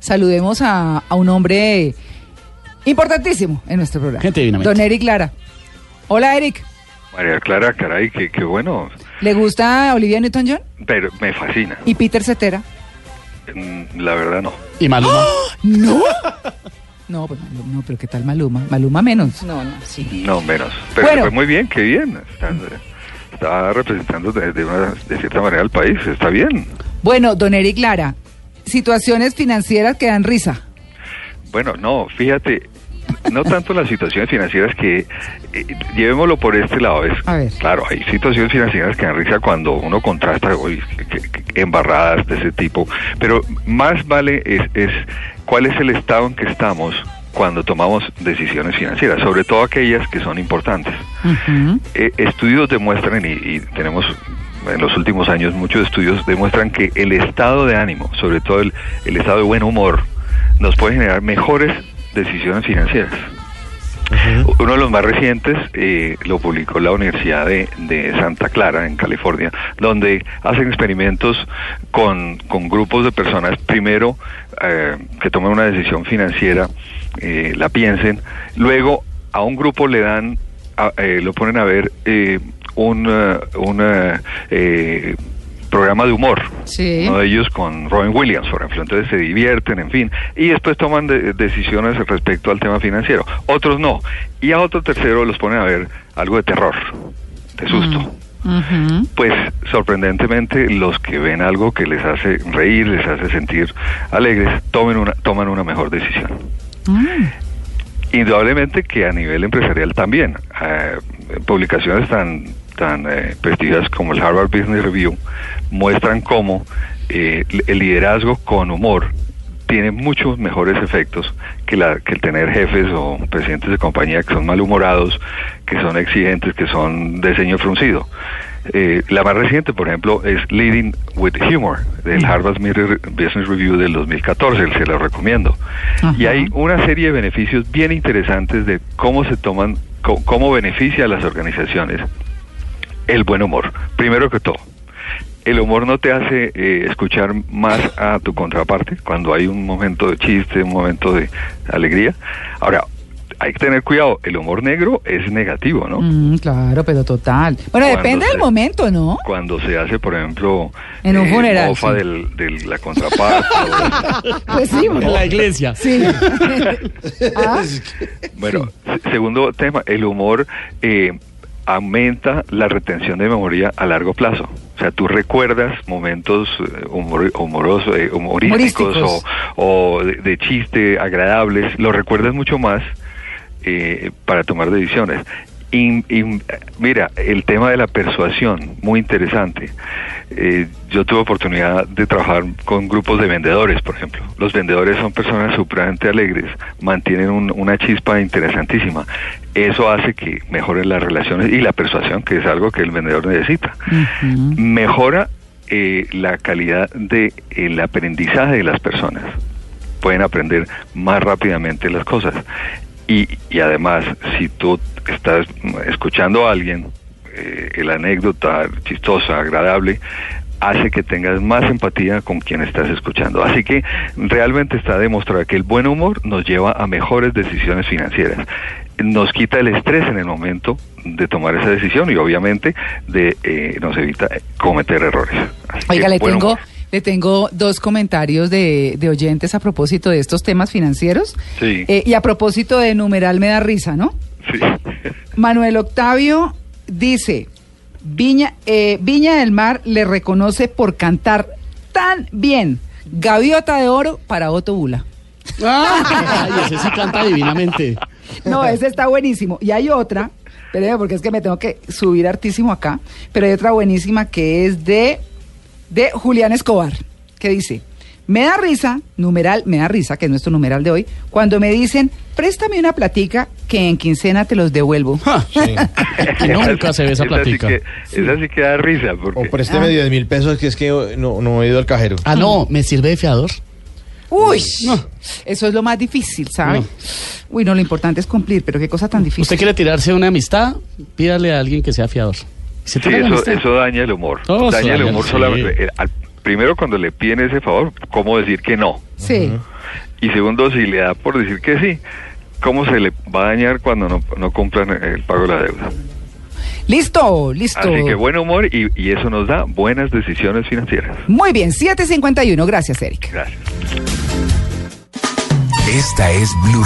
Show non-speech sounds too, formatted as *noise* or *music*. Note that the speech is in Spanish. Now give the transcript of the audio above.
saludemos a, a un hombre importantísimo en nuestro programa. Gente. Don Eric Lara. Hola, Eric. María Clara, caray, qué, qué bueno. ¿Le gusta Olivia Newton-John? Pero me fascina. ¿Y Peter Cetera? Mm, La verdad no. Y Maluma. ¿No? No, pues, Maluma, no, pero ¿qué tal Maluma? Maluma menos. No, no, sí. No, menos. Pero Bueno. fue muy bien, qué bien. Está, está representando de, de una, de cierta manera al país, está bien. Bueno, don Eric Lara, situaciones financieras que dan risa. Bueno, no, fíjate, no tanto las situaciones financieras que, eh, llevémoslo por este lado, es, A ver. claro, hay situaciones financieras que dan risa cuando uno contrasta uy, embarradas de ese tipo, pero más vale es, es cuál es el estado en que estamos cuando tomamos decisiones financieras, sobre todo aquellas que son importantes. Eh, estudios demuestran, y, y tenemos en los últimos años muchos estudios, demuestran que el estado de ánimo, sobre todo el, el estado de buen humor, nos puede generar mejores decisiones financieras. Uno de los más recientes eh, lo publicó la Universidad de, de Santa Clara, en California, donde hacen experimentos con, con grupos de personas, primero eh, que tomen una decisión financiera, eh, la piensen, luego a un grupo le dan, a- eh, lo ponen a ver eh, un, eh, un, eh, eh, programa de humor. Sí. Uno de ellos con Robin Williams, por ejemplo. Entonces se divierten, en fin. Y después toman de- decisiones respecto al tema financiero. Otros no. Y a otro tercero los ponen a ver algo de terror, de susto. Ujú. Pues sorprendentemente los que ven algo que les hace reír, les hace sentir alegres, tomen una, toman una mejor decisión. Mm. Indudablemente que a nivel empresarial también. Eh, publicaciones tan, tan eh, prestigiosas como el Harvard Business Review muestran cómo eh, el liderazgo con humor tiene muchos mejores efectos que, la, que el tener jefes o presidentes de compañía que son malhumorados, que son exigentes, que son de ceño fruncido. Eh, la más reciente, por ejemplo, es Leading with Humor, del Harvard Business Review del 2014, se lo recomiendo. Y hay una serie de beneficios bien interesantes de cómo se toman, cómo beneficia a las organizaciones el buen humor. Primero que todo, el humor no te hace eh, escuchar más a tu contraparte cuando hay un momento de chiste, un momento de alegría. Ahora, hay que tener cuidado, el humor negro es negativo, ¿no? Mm, claro, pero total. Bueno, Cuando depende del momento, ¿no? Cuando se hace, por ejemplo, En un funeral, mofa sí. del, de la contraparte. *laughs* Pues sí, En la iglesia. Sí. *laughs* *laughs* Ah, Bueno, se- segundo tema, el humor eh, aumenta la retención de memoria a largo plazo. O sea, tú recuerdas momentos eh, humor- eh, humorísticos, Humorísticos. o, o de, de chiste agradables, lo recuerdas mucho más eh, para tomar decisiones. In- in- mira, el tema de la persuasión, muy interesante. Eh, yo tuve oportunidad de trabajar con grupos de vendedores, por ejemplo. Los vendedores son personas supremamente alegres, mantienen un- una chispa interesantísima. Eso hace que mejoren las relaciones y la persuasión, que es algo que el vendedor necesita. Mejora eh, la calidad del el aprendizaje de las personas. Pueden aprender más rápidamente las cosas. Y, y además, si tú estás escuchando a alguien, eh, la anécdota chistosa, agradable, hace que tengas más empatía con quien estás escuchando. Así que realmente está demostrado que el buen humor nos lleva a mejores decisiones financieras. Nos quita el estrés en el momento de tomar esa decisión y obviamente de eh, nos evita cometer errores. Así que Oiga, le tengo. Le tengo dos comentarios de, de oyentes a propósito de estos temas financieros. Sí. Eh, y a propósito de numeral me da risa, ¿no? Sí. *laughs* Manuel Octavio dice, Viña, eh, Viña del Mar le reconoce por cantar tan bien. Gaviota de oro para Otto Bula. *laughs* Ay, ese sí canta divinamente. No, ese está buenísimo. Y hay otra, espéreme porque es que me tengo que subir hartísimo acá, pero hay otra buenísima que es de, de Julián Escobar, que dice, me da risa, numeral, me da risa, que es nuestro numeral de hoy, cuando me dicen, préstame una platica que en quincena te los devuelvo. *laughs* Ja, que nunca se ve esa sí platica. que, esa sí que da risa. Porque, O présteme 10 mil pesos, que es que no, no he ido al cajero. Ah, no, ¿me sirve de fiador? Uy, No. eso es lo más difícil, ¿sabe? No. Uy, no, lo importante es cumplir, pero qué cosa tan difícil. ¿Usted quiere tirarse una amistad? Pídale a alguien que sea fiador. ¿Se Sí, la eso, daña el humor. Oh, daña el humor sí. solamente. eh, al- primero, cuando le piden ese favor, ¿cómo decir que no? Sí. Y segundo, si le da por decir que sí, ¿cómo se le va a dañar cuando no, no cumplan el pago de la deuda? Listo, listo. Así que buen humor y, y eso nos da buenas decisiones financieras. Muy bien, 751. Gracias, Eric. Gracias. Esta es Blue.